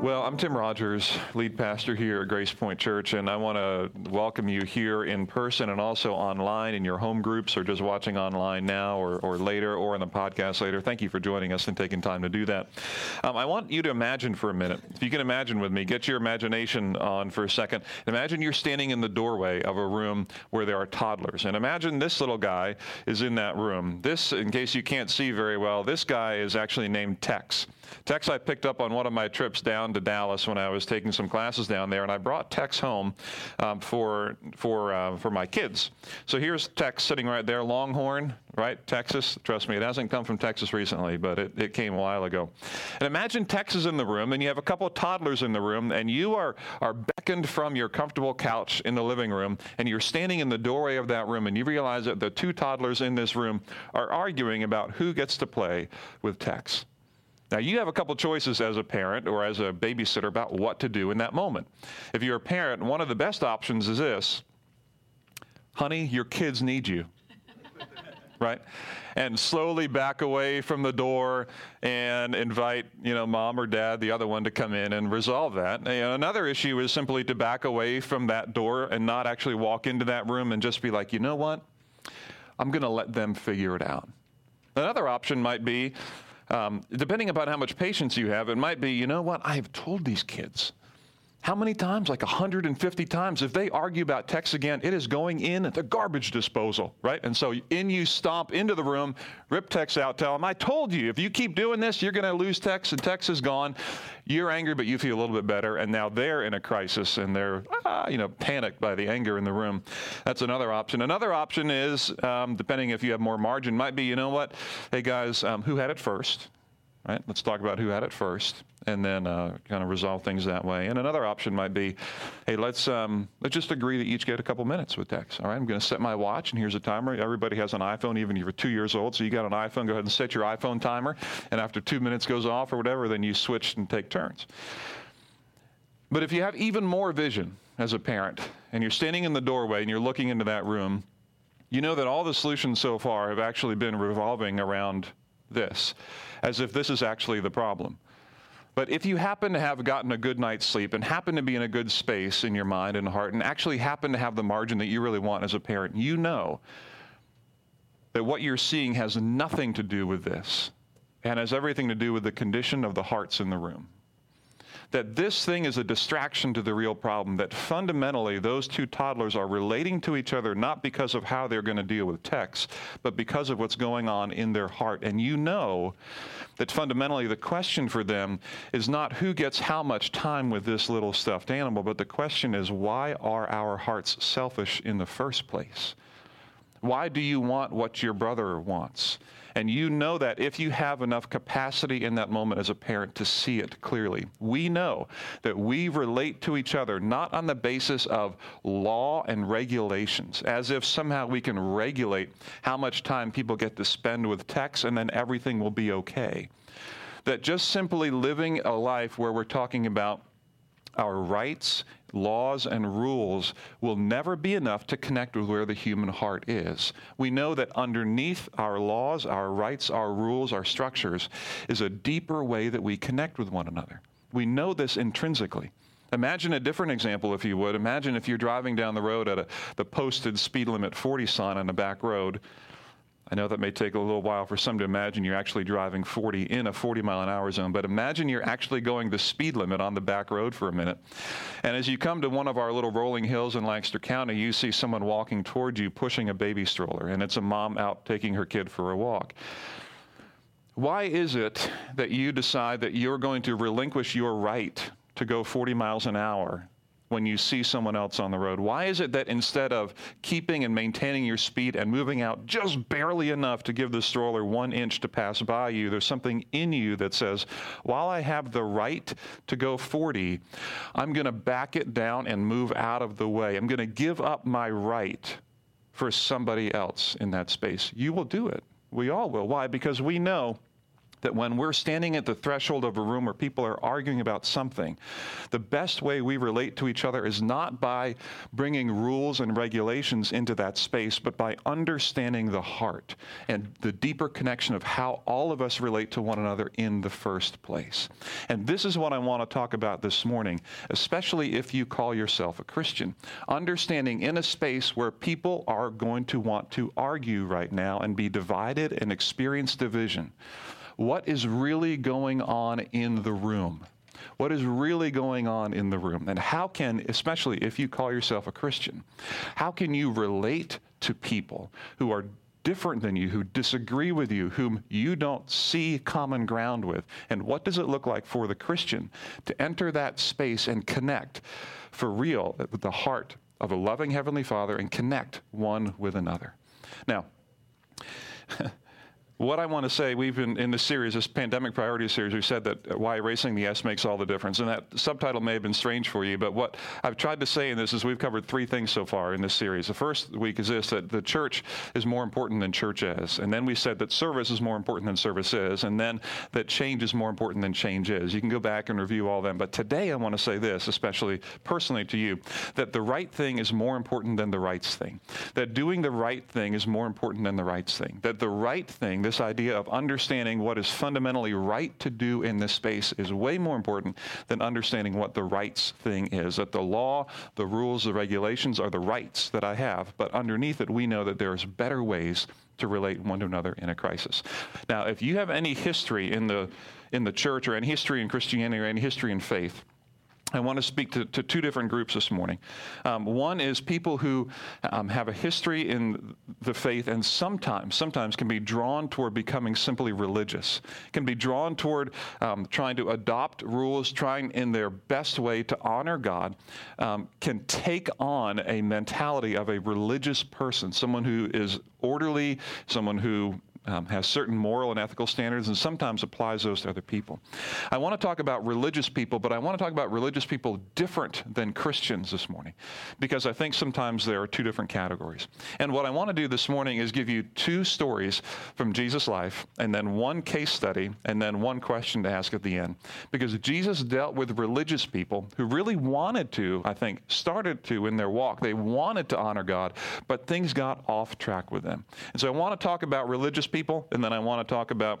Well, I'm Tim Rogers, lead pastor here at Grace Point Church, and I want to welcome you here in person and also online in your home groups or just watching online now or, or later or in the podcast later. Thank you for joining us and taking time to do that. Um, I want you to imagine for a minute, if you can imagine with me, get your imagination on for a second. Imagine you're standing in the doorway of a room where there are toddlers, and imagine this little guy is in that room. This, in case you can't see very well, this guy is actually named Tex. Tex I picked up on one of my trips down to Dallas when I was taking some classes down there, and I brought Tex home um, for for uh, for my kids. So here's Tex sitting right there, Longhorn, right, Texas. Trust me, it hasn't come from Texas recently, but it, it came a while ago. And imagine Tex is in the room, and you have a couple of toddlers in the room, and you are are beckoned from your comfortable couch in the living room, and you're standing in the doorway of that room, and you realize that the two toddlers in this room are arguing about who gets to play with Tex. Now, you have a couple choices as a parent or as a babysitter about what to do in that moment. If you're a parent, one of the best options is this honey, your kids need you. right? And slowly back away from the door and invite, you know, mom or dad, the other one, to come in and resolve that. And another issue is simply to back away from that door and not actually walk into that room and just be like, you know what? I'm going to let them figure it out. Another option might be um, depending upon how much patience you have, it might be, you know what, I have told these kids. How many times? Like 150 times. If they argue about Tex again, it is going in at the garbage disposal, right? And so in you stomp into the room, rip Tex out, tell them, I told you, if you keep doing this, you're going to lose Tex, and Tex is gone. You're angry, but you feel a little bit better. And now they're in a crisis and they're, ah, you know, panicked by the anger in the room. That's another option. Another option is, um, depending if you have more margin, might be, you know what? Hey, guys, um, who had it first? Right? Let's talk about who had it first, and then uh, kind of resolve things that way. And another option might be, hey, let's um, let's just agree that each get a couple minutes with Tex. All right, I'm going to set my watch, and here's a timer. Everybody has an iPhone, even if you're two years old. So you got an iPhone, go ahead and set your iPhone timer. And after two minutes goes off or whatever, then you switch and take turns. But if you have even more vision as a parent, and you're standing in the doorway and you're looking into that room, you know that all the solutions so far have actually been revolving around this as if this is actually the problem. But if you happen to have gotten a good night's sleep and happen to be in a good space in your mind and heart and actually happen to have the margin that you really want as a parent, you know that what you're seeing has nothing to do with this and has everything to do with the condition of the hearts in the room that this thing is a distraction to the real problem, that fundamentally those two toddlers are relating to each other not because of how they're going to deal with Tex, but because of what's going on in their heart. And you know that fundamentally the question for them is not who gets how much time with this little stuffed animal, but the question is why are our hearts selfish in the first place? Why do you want what your brother wants? And you know that if you have enough capacity in that moment as a parent to see it clearly. We know that we relate to each other not on the basis of law and regulations, as if somehow we can regulate how much time people get to spend with Tex and then everything will be okay. That just simply living a life where we're talking about our rights, laws, and rules will never be enough to connect with where the human heart is. We know that underneath our laws, our rights, our rules, our structures is a deeper way that we connect with one another. We know this intrinsically. Imagine a different example, if you would. Imagine if you're driving down the road at a, the posted speed limit 40 sign on the back road I know that may take a little while for some to imagine you're actually driving 40 in a 40 mile an hour zone, but imagine you're actually going the speed limit on the back road for a minute. And as you come to one of our little rolling hills in Lancaster County, you see someone walking towards you pushing a baby stroller, and it's a mom out taking her kid for a walk. Why is it that you decide that you're going to relinquish your right to go 40 miles an hour when you see someone else on the road? Why is it that instead of keeping and maintaining your speed and moving out just barely enough to give the stroller one inch to pass by you, there's something in you that says, while I have the right to go 40, I'm going to back it down and move out of the way. I'm going to give up my right for somebody else in that space. You will do it. We all will. Why? Because we know that when we're standing at the threshold of a room where people are arguing about something, the best way we relate to each other is not by bringing rules and regulations into that space, but by understanding the heart and the deeper connection of how all of us relate to one another in the first place. And this is what I want to talk about this morning, especially if you call yourself a Christian. Understanding in a space where people are going to want to argue right now and be divided and experience division what is really going on in the room. What is really going on in the room? And how can, especially if you call yourself a Christian, how can you relate to people who are different than you, who disagree with you, whom you don't see common ground with? And what does it look like for the Christian to enter that space and connect for real with the heart of a loving Heavenly Father and connect one with another? Now, what I want to say, we've been in this series, this pandemic priority series, we said that why erasing the S makes all the difference. And that subtitle may have been strange for you, but what I've tried to say in this is we've covered three things so far in this series. The first week is this that the church is more important than church is. And then we said that service is more important than service is. And then that change is more important than change is. You can go back and review all of them. But today I want to say this, especially personally to you, that the right thing is more important than the rights thing. That doing the right thing is more important than the rights thing. That the right thing, this idea of understanding what is fundamentally right to do in this space is way more important than understanding what the rights thing is. That the law, the rules, the regulations are the rights that I have, but underneath it, we know that there's better ways to relate one to another in a crisis. Now, if you have any history in the in the church or any history in Christianity or any history in faith, I want to speak to, to two different groups this morning. Um, one is people who um, have a history in the faith and sometimes, sometimes can be drawn toward becoming simply religious, can be drawn toward um, trying to adopt rules, trying in their best way to honor God, um, can take on a mentality of a religious person, someone who is orderly, someone who um, has certain moral and ethical standards and sometimes applies those to other people. I want to talk about religious people, but I want to talk about religious people different than Christians this morning because I think sometimes there are two different categories. And what I want to do this morning is give you two stories from Jesus' life and then one case study and then one question to ask at the end because Jesus dealt with religious people who really wanted to, I think, started to in their walk. They wanted to honor God, but things got off track with them. And so I want to talk about religious people people, and then I want to talk about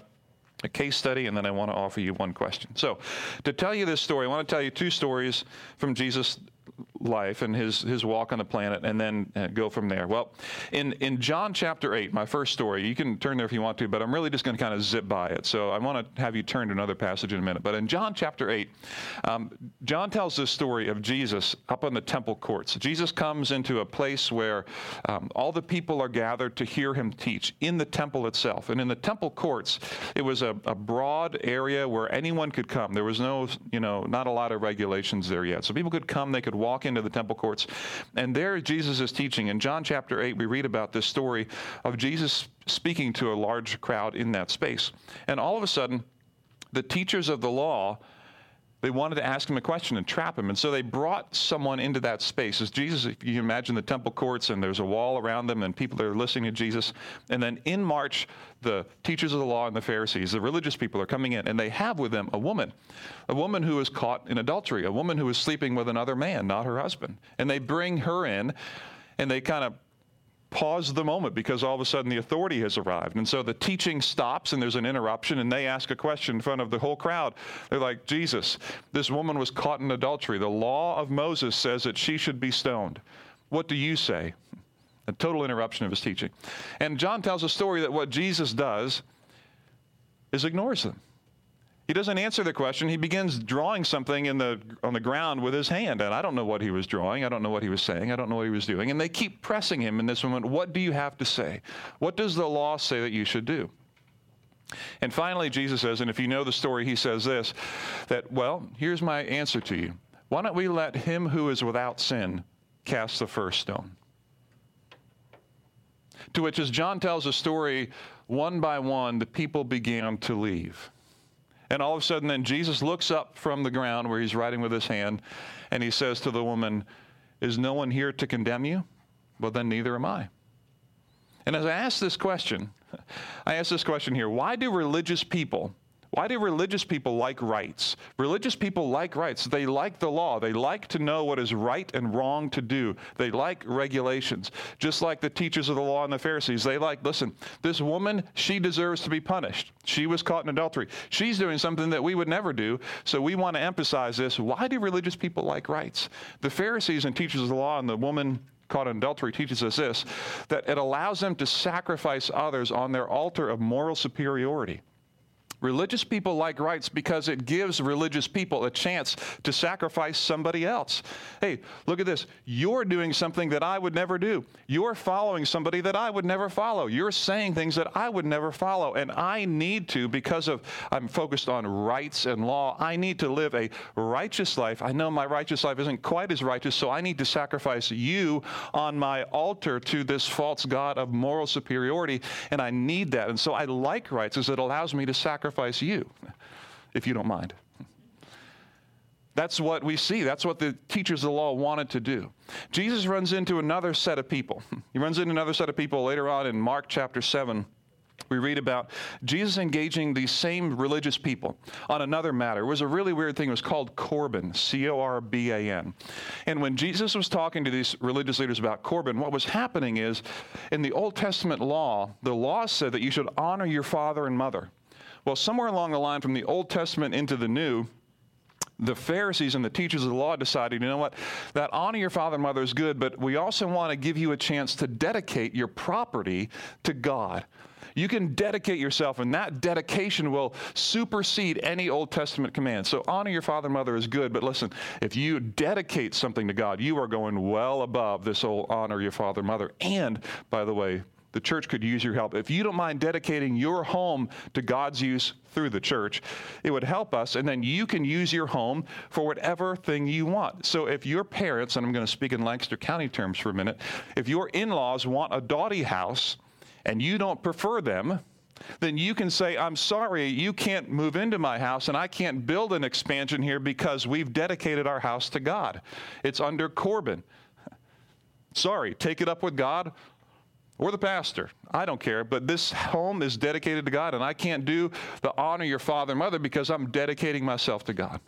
a case study, and then I want to offer you one question. So, to tell you this story, I want to tell you two stories from Jesus' life and his, his walk on the planet and then uh, go from there. Well, in, in John chapter 8, my first story, you can turn there if you want to, but I'm really just going to kind of zip by it. So I want to have you turn to another passage in a minute. But in John chapter 8, um, John tells this story of Jesus up on the temple courts. Jesus comes into a place where um, all the people are gathered to hear him teach in the temple itself. And in the temple courts, it was a, a broad area where anyone could come. There was no, you know, not a lot of regulations there yet. So people could come, they could walk into the temple courts. And there Jesus is teaching. In John chapter 8, we read about this story of Jesus speaking to a large crowd in that space. And all of a sudden, the teachers of the law they wanted to ask him a question and trap him. And so they brought someone into that space. As Jesus, if you imagine the temple courts and there's a wall around them and people are listening to Jesus. And then in march the teachers of the law and the Pharisees, the religious people are coming in, and they have with them a woman, a woman who is caught in adultery, a woman who is sleeping with another man, not her husband. And they bring her in and they kind of pause the moment because all of a sudden the authority has arrived. And so the teaching stops and there's an interruption and they ask a question in front of the whole crowd. They're like, Jesus, this woman was caught in adultery. The law of Moses says that she should be stoned. What do you say? A total interruption of his teaching. And John tells a story that what Jesus does is ignores them. He doesn't answer the question. He begins drawing something in the, on the ground with his hand. And I don't know what he was drawing. I don't know what he was saying. I don't know what he was doing. And they keep pressing him in this moment. What do you have to say? What does the law say that you should do? And finally, Jesus says, and if you know the story, he says this that, well, here's my answer to you. Why don't we let him who is without sin cast the first stone? To which, as John tells the story, one by one, the people began to leave. And all of a sudden, then Jesus looks up from the ground where he's writing with his hand, and he says to the woman, Is no one here to condemn you? Well, then neither am I. And as I ask this question, I ask this question here why do religious people Why do religious people like rights? Religious people like rights. They like the law. They like to know what is right and wrong to do. They like regulations. Just like the teachers of the law and the Pharisees, they like, listen, this woman, she deserves to be punished. She was caught in adultery. She's doing something that we would never do, so we want to emphasize this. Why do religious people like rights? The Pharisees and teachers of the law and the woman caught in adultery teaches us this that it allows them to sacrifice others on their altar of moral superiority. Religious people like rights because it gives religious people a chance to sacrifice somebody else. Hey, look at this. You're doing something that I would never do. You're following somebody that I would never follow. You're saying things that I would never follow. And I need to, because of I'm focused on rights and law, I need to live a righteous life. I know my righteous life isn't quite as righteous, so I need to sacrifice you on my altar to this false God of moral superiority. And I need that. And so I like rights because it allows me to sacrifice sacrifice you, if you don't mind. That's what we see. That's what the teachers of the law wanted to do. Jesus runs into another set of people. He runs into another set of people later on in Mark chapter 7 we read about Jesus engaging these same religious people on another matter. It was a really weird thing. It was called Corban, C O R B A N. And when Jesus was talking to these religious leaders about Corban, what was happening is in the Old Testament law, the law said that you should honor your father and mother. Well, somewhere along the line from the Old Testament into the New, the Pharisees and the teachers of the law decided, you know what, that honor your father and mother is good, but we also want to give you a chance to dedicate your property to God. You can dedicate yourself, and that dedication will supersede any Old Testament command. So, honor your father and mother is good, but listen, if you dedicate something to God, you are going well above this old honor your father and mother. And, by the way, the church could use your help. If you don't mind dedicating your home to God's use through the church, it would help us, and then you can use your home for whatever thing you want. So if your parents, and I'm going to speak in Lancaster County terms for a minute, if your in laws want a dawdy house and you don't prefer them, then you can say, I'm sorry, you can't move into my house and I can't build an expansion here because we've dedicated our house to God. It's under Corban. Sorry, take it up with God or the pastor. I don't care. But this home is dedicated to God, and I can't do the honor your father and mother because I'm dedicating myself to God.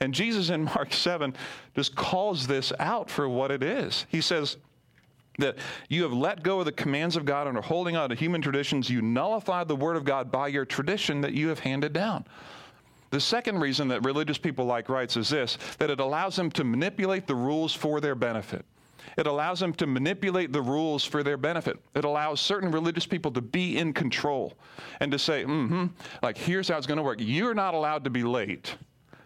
And Jesus in Mark 7 just calls this out for what it is. He says, that you have let go of the commands of God and are holding on to human traditions. You nullify the word of God by your tradition that you have handed down. The second reason that religious people like rights is this that it allows them to manipulate the rules for their benefit. It allows them to manipulate the rules for their benefit. It allows certain religious people to be in control and to say, mm hmm, like, here's how it's going to work. You're not allowed to be late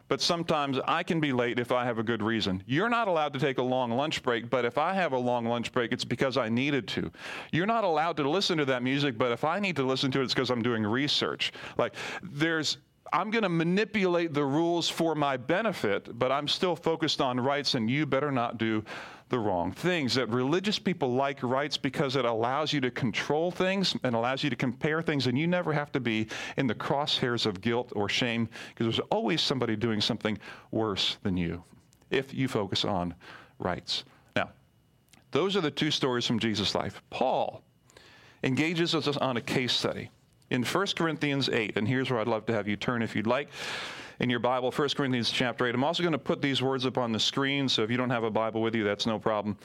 but sometimes I can be late if I have a good reason. You're not allowed to take a long lunch break, but if I have a long lunch break, it's because I needed to. You're not allowed to listen to that music, but if I need to listen to it, it's because I'm doing research. Like, there's I'm going to manipulate the rules for my benefit, but I'm still focused on rights, and you better not do the wrong things. That religious people like rights because it allows you to control things and allows you to compare things, and you never have to be in the crosshairs of guilt or shame because there's always somebody doing something worse than you if you focus on rights. Now, those are the two stories from Jesus' life. Paul engages us on a case study in 1 Corinthians 8, and here's where I'd love to have you turn if you'd like in your Bible, 1 Corinthians chapter 8. I'm also going to put these words up on the screen, so if you don't have a Bible with you, that's no problem.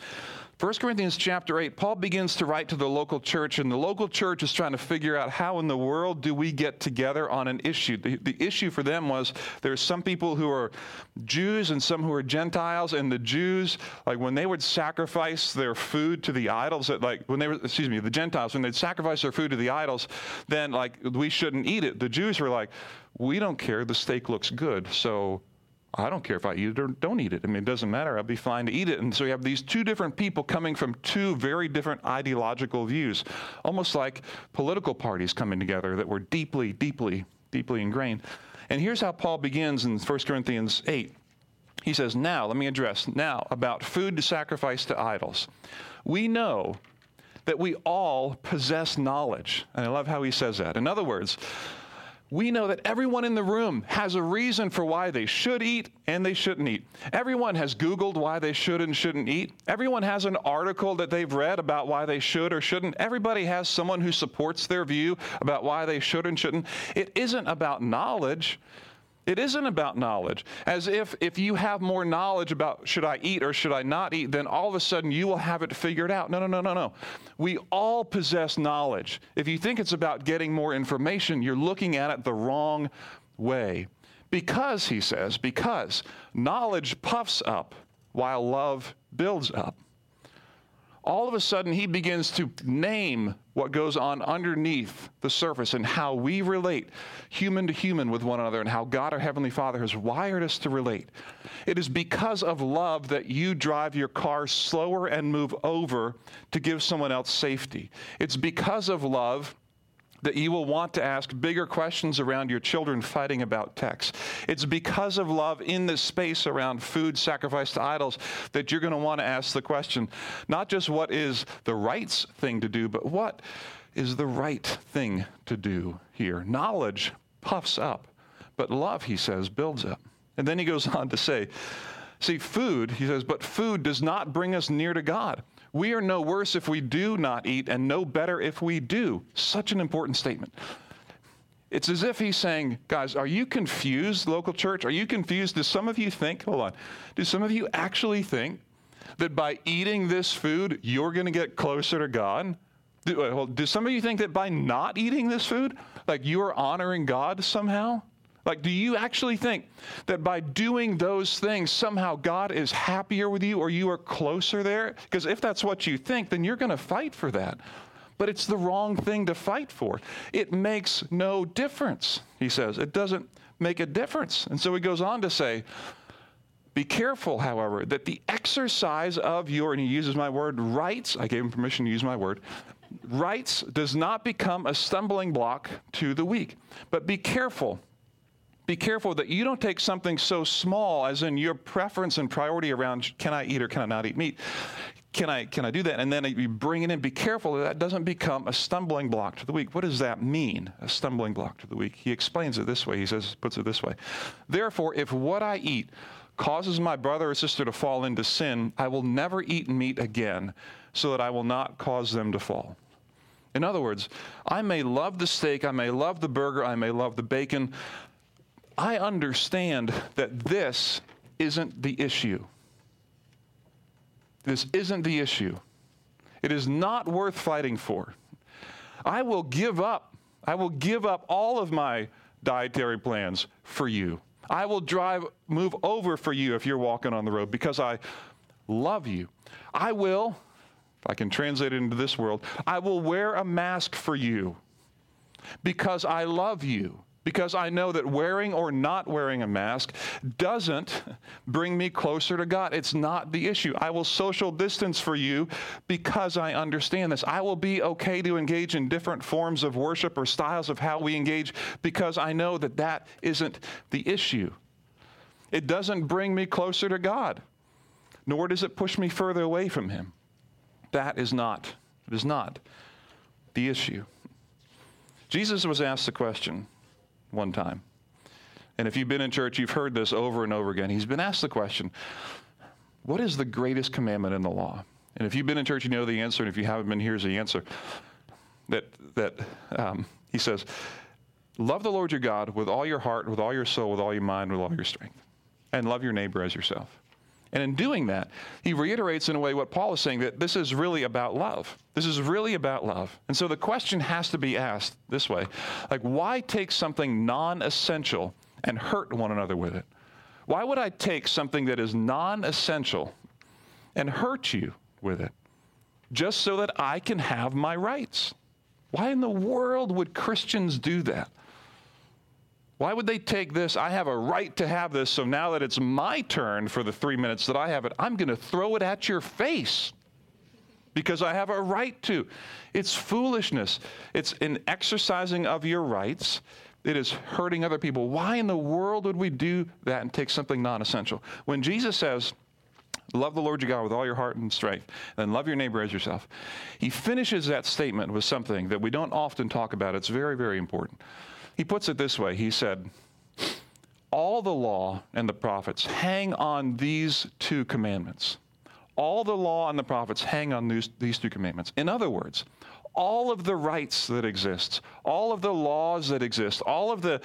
1 Corinthians chapter 8, Paul begins to write to the local church, and the local church is trying to figure out how in the world do we get together on an issue. The, the issue for them was there's some people who are Jews and some who are Gentiles, and the Jews, like when they would sacrifice their food to the idols, that like when they were, excuse me, the Gentiles, when they'd sacrifice their food to the idols, then like we shouldn't eat it. The Jews were like, we don't care, the steak looks good, so I don't care if I eat it or don't eat it. I mean, it doesn't matter. I'll be fine to eat it. And so you have these two different people coming from two very different ideological views, almost like political parties coming together that were deeply, deeply, deeply ingrained. And here's how Paul begins in 1 Corinthians 8. He says, Now, let me address now about food to sacrifice to idols. We know that we all possess knowledge. And I love how he says that. In other words, we know that everyone in the room has a reason for why they should eat and they shouldn't eat. Everyone has Googled why they should and shouldn't eat. Everyone has an article that they've read about why they should or shouldn't. Everybody has someone who supports their view about why they should and shouldn't. It isn't about knowledge. It isn't about knowledge. As if if you have more knowledge about should I eat or should I not eat, then all of a sudden you will have it figured out. No, no, no, no, no. We all possess knowledge. If you think it's about getting more information, you're looking at it the wrong way. Because, he says, because knowledge puffs up while love builds up all of a sudden he begins to name what goes on underneath the surface and how we relate human to human with one another and how God our Heavenly Father has wired us to relate. It is because of love that you drive your car slower and move over to give someone else safety. It's because of love that you will want to ask bigger questions around your children fighting about Tex. It's because of love in this space around food sacrificed to idols that you're going to want to ask the question not just what is the right thing to do, but what is the right thing to do here. Knowledge puffs up, but love, he says, builds up. And then he goes on to say, See, food, he says, but food does not bring us near to God. We are no worse if we do not eat, and no better if we do. Such an important statement. It's as if he's saying, guys, are you confused, local church? Are you confused? Do some of you think, hold on, do some of you actually think that by eating this food, you're going to get closer to God? Do, uh, do some of you think that by not eating this food, like you are honoring God somehow? Like, do you actually think that by doing those things, somehow God is happier with you or you are closer there? Because if that's what you think, then you're going to fight for that. But it's the wrong thing to fight for. It makes no difference, he says. It doesn't make a difference. And so he goes on to say, be careful, however, that the exercise of your, and he uses my word, rights, I gave him permission to use my word, rights does not become a stumbling block to the weak. But be careful be careful that you don't take something so small as in your preference and priority around can I eat or can I not eat meat. Can I, can I do that? And then you bring it in. Be careful that that doesn't become a stumbling block to the weak. What does that mean, a stumbling block to the weak? He explains it this way. He says, puts it this way. Therefore, if what I eat causes my brother or sister to fall into sin, I will never eat meat again so that I will not cause them to fall. In other words, I may love the steak, I may love the burger, I may love the bacon, I understand that this isn't the issue. This isn't the issue. It is not worth fighting for. I will give up. I will give up all of my dietary plans for you. I will drive, move over for you if you're walking on the road because I love you. I will, if I can translate it into this world, I will wear a mask for you because I love you because I know that wearing or not wearing a mask doesn't bring me closer to God. It's not the issue. I will social distance for you because I understand this. I will be okay to engage in different forms of worship or styles of how we engage because I know that that isn't the issue. It doesn't bring me closer to God, nor does it push me further away from Him. That is not, it is not the issue. Jesus was asked the question one time. And if you've been in church, you've heard this over and over again. He's been asked the question, What is the greatest commandment in the law? And if you've been in church, you know the answer. And if you haven't been, here's the answer. That, that um, he says, Love the Lord your God with all your heart, with all your soul, with all your mind, with all your strength. And love your neighbor as yourself. And in doing that, he reiterates in a way what Paul is saying that this is really about love. This is really about love. And so the question has to be asked this way like, why take something non essential and hurt one another with it? Why would I take something that is non essential and hurt you with it just so that I can have my rights? Why in the world would Christians do that? Why would they take this? I have a right to have this, so now that it's my turn for the three minutes that I have it, I'm going to throw it at your face because I have a right to. It's foolishness. It's an exercising of your rights. It is hurting other people. Why in the world would we do that and take something non essential? When Jesus says, Love the Lord your God with all your heart and strength, and love your neighbor as yourself. He finishes that statement with something that we don't often talk about. It's very, very important. He puts it this way He said, All the law and the prophets hang on these two commandments. All the law and the prophets hang on these, these two commandments. In other words, all of the rights that exist, all of the laws that exist, all of the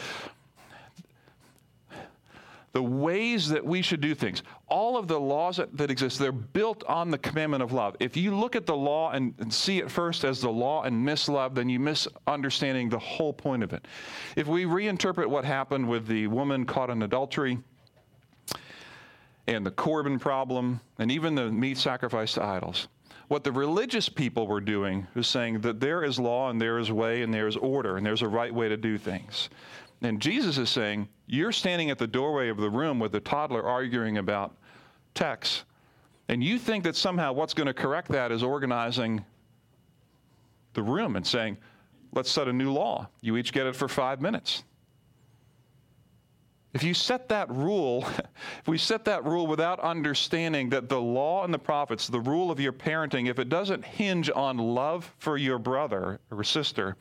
the ways that we should do things, all of the laws that, that, exist, they're built on the commandment of love. If you look at the law and, and see it first as the law and miss love, then you miss understanding the whole point of it. If we reinterpret what happened with the woman caught in adultery, and the Corban problem, and even the meat sacrifice to idols, what the religious people were doing was saying that there is law and there is way and there is order and there's a right way to do things. And Jesus is saying, You're standing at the doorway of the room with a toddler arguing about texts, and you think that somehow what's going to correct that is organizing the room and saying, Let's set a new law. You each get it for five minutes. If you set that rule, if we set that rule without understanding that the law and the prophets, the rule of your parenting, if it doesn't hinge on love for your brother or sister,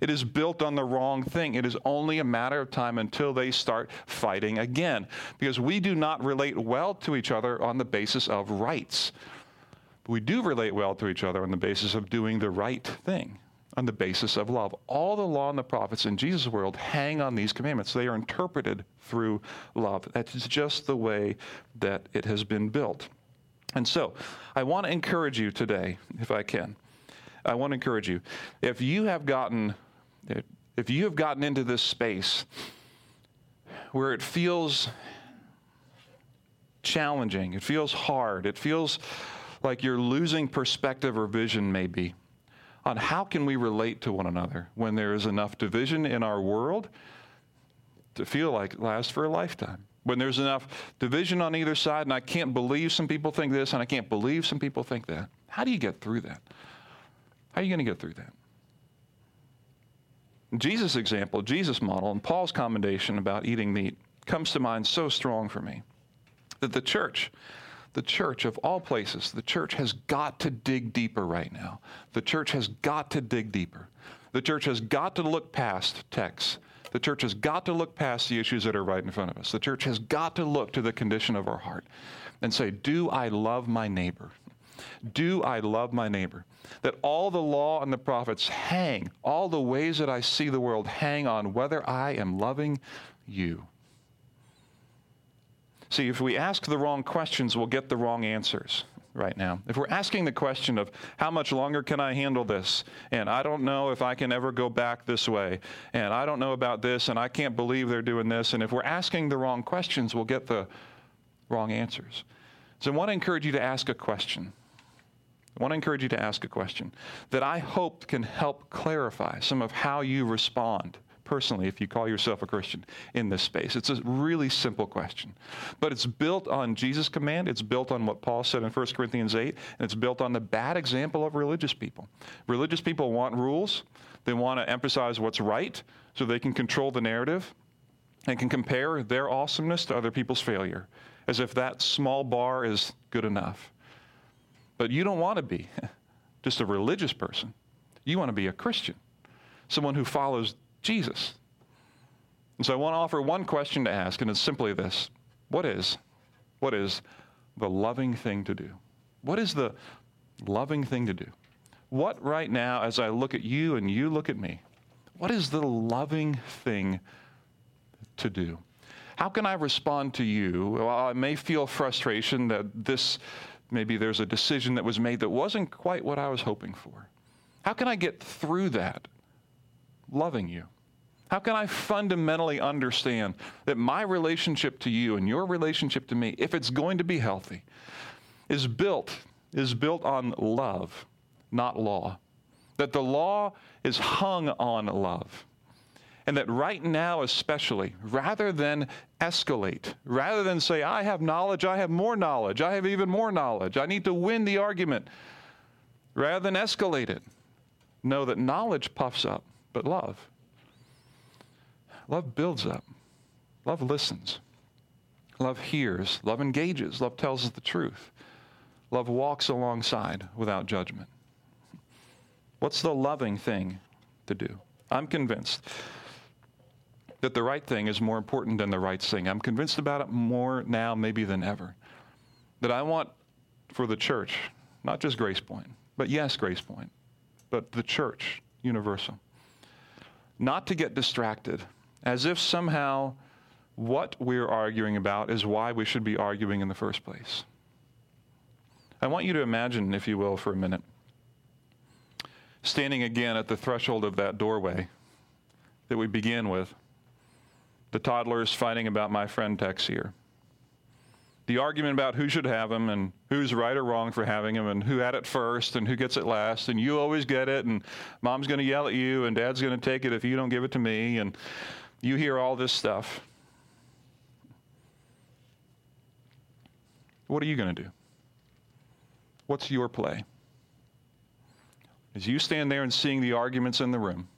it is built on the wrong thing. It is only a matter of time until they start fighting again. Because we do not relate well to each other on the basis of rights. But we do relate well to each other on the basis of doing the right thing on the basis of love. All the law and the prophets in Jesus' world hang on these commandments. They are interpreted through love. That's just the way that it has been built. And so, I want to encourage you today, if I can. I want to encourage you. If you have gotten if you have gotten into this space where it feels challenging, it feels hard, it feels like you're losing perspective or vision maybe on how can we relate to one another when there is enough division in our world to feel like it lasts for a lifetime. When there's enough division on either side, and I can't believe some people think this, and I can't believe some people think that. How do you get through that? How are you going to get through that? Jesus' example, Jesus' model, and Paul's commendation about eating meat comes to mind so strong for me that the church the church, of all places, the church has got to dig deeper right now. The church has got to dig deeper. The church has got to look past texts. The church has got to look past the issues that are right in front of us. The church has got to look to the condition of our heart and say, Do I love my neighbor? Do I love my neighbor? That all the law and the prophets hang, all the ways that I see the world hang on whether I am loving you. See, if we ask the wrong questions, we'll get the wrong answers right now. If we're asking the question of how much longer can I handle this, and I don't know if I can ever go back this way, and I don't know about this, and I can't believe they're doing this, and if we're asking the wrong questions, we'll get the wrong answers. So I want to encourage you to ask a question. I want to encourage you to ask a question that I hope can help clarify some of how you respond personally if you call yourself a Christian in this space? It's a really simple question. But it's built on Jesus' command, it's built on what Paul said in 1 Corinthians 8, and it's built on the bad example of religious people. Religious people want rules, they want to emphasize what's right so they can control the narrative and can compare their awesomeness to other people's failure as if that small bar is good enough. But you don't want to be just a religious person. You want to be a Christian, someone who follows Jesus. And so I want to offer one question to ask, and it's simply this What is, what is the loving thing to do? What is the loving thing to do? What right now, as I look at you and you look at me, what is the loving thing to do? How can I respond to you? Well, I may feel frustration that this, maybe there's a decision that was made that wasn't quite what I was hoping for. How can I get through that loving you? How can I fundamentally understand that my relationship to you and your relationship to me, if it's going to be healthy, is built is built on love, not law. That the law is hung on love. And that right now, especially, rather than escalate, rather than say, I have knowledge, I have more knowledge, I have even more knowledge, I need to win the argument, rather than escalate it, know that knowledge puffs up, but love Love builds up. Love listens. Love hears. Love engages. Love tells us the truth. Love walks alongside without judgment. What's the loving thing to do? I'm convinced that the right thing is more important than the right thing. I'm convinced about it more now, maybe than ever. That I want for the church, not just Grace Point, but yes, Grace Point, but the church, universal, not to get distracted as if somehow what we're arguing about is why we should be arguing in the first place. I want you to imagine, if you will, for a minute, standing again at the threshold of that doorway that we began with, the toddlers fighting about my friend Tex here. The argument about who should have them and who's right or wrong for having them and who had it first and who gets it last and you always get it and mom's going to yell at you and dad's going to take it if you don't give it to me and you hear all this stuff. What are you going to do? What's your play? As you stand there and seeing the arguments in the room,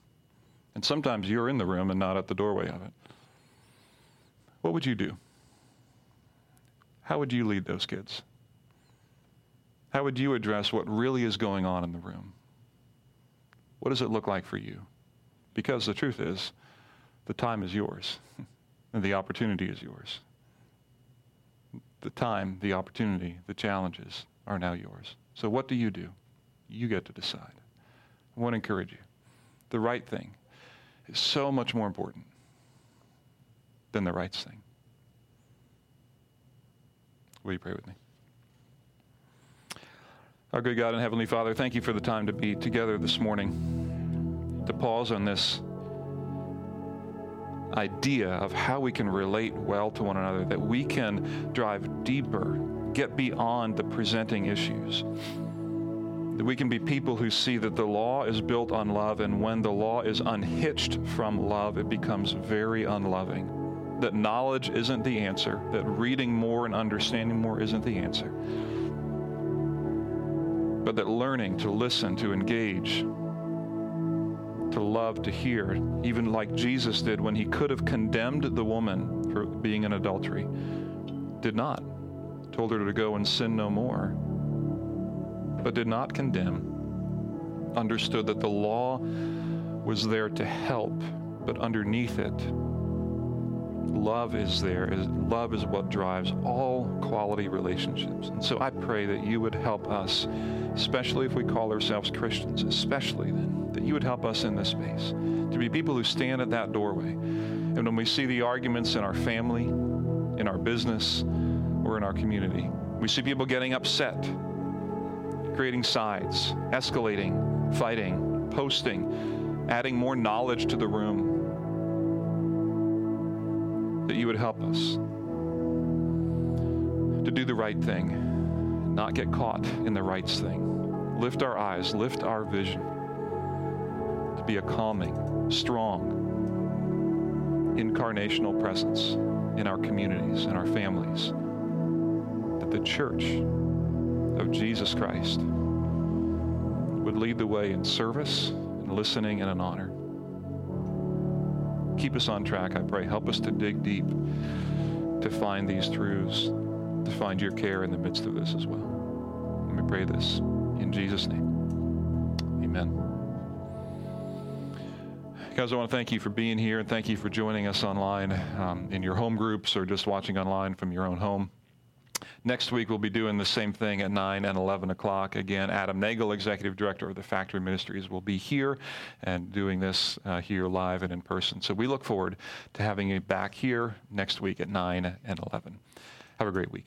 and sometimes you're in the room and not at the doorway of it, what would you do? How would you lead those kids? How would you address what really is going on in the room? What does it look like for you? Because the truth is, the time is yours, and the opportunity is yours. The time, the opportunity, the challenges are now yours. So, what do you do? You get to decide. I want to encourage you. The right thing is so much more important than the right thing. Will you pray with me? Our good God and Heavenly Father, thank you for the time to be together this morning, to pause on this idea of how we can relate well to one another, that we can drive deeper, get beyond the presenting issues. That we can be people who see that the law is built on love, and when the law is unhitched from love, it becomes very unloving. That knowledge isn't the answer, that reading more and understanding more isn't the answer, but that learning to listen, to engage, to love, to hear, even like Jesus did when he could have condemned the woman for being in adultery, did not. Told her to go and sin no more, but did not condemn. Understood that the law was there to help, but underneath it, love is there. Love is what drives all quality relationships. And so I pray that you would help us, especially if we call ourselves Christians, especially then, that you would help us in this space to be people who stand at that doorway. And when we see the arguments in our family, in our business, or in our community, we see people getting upset, creating sides, escalating, fighting, posting, adding more knowledge to the room that you would help us to do the right thing, not get caught in the rights thing. Lift our eyes, lift our vision to be a calming, strong, incarnational presence in our communities and our families. That the church of Jesus Christ would lead the way in service and listening and in honor keep us on track, I pray. Help us to dig deep to find these truths, to find your care in the midst of this as well. Let me pray this in Jesus' name. Amen. Guys, I want to thank you for being here and thank you for joining us online um, in your home groups or just watching online from your own home. Next week, we'll be doing the same thing at 9 and 11 o'clock. Again, Adam Nagel, Executive Director of the Factory Ministries, will be here and doing this uh, here live and in person. So we look forward to having you back here next week at 9 and 11. Have a great week.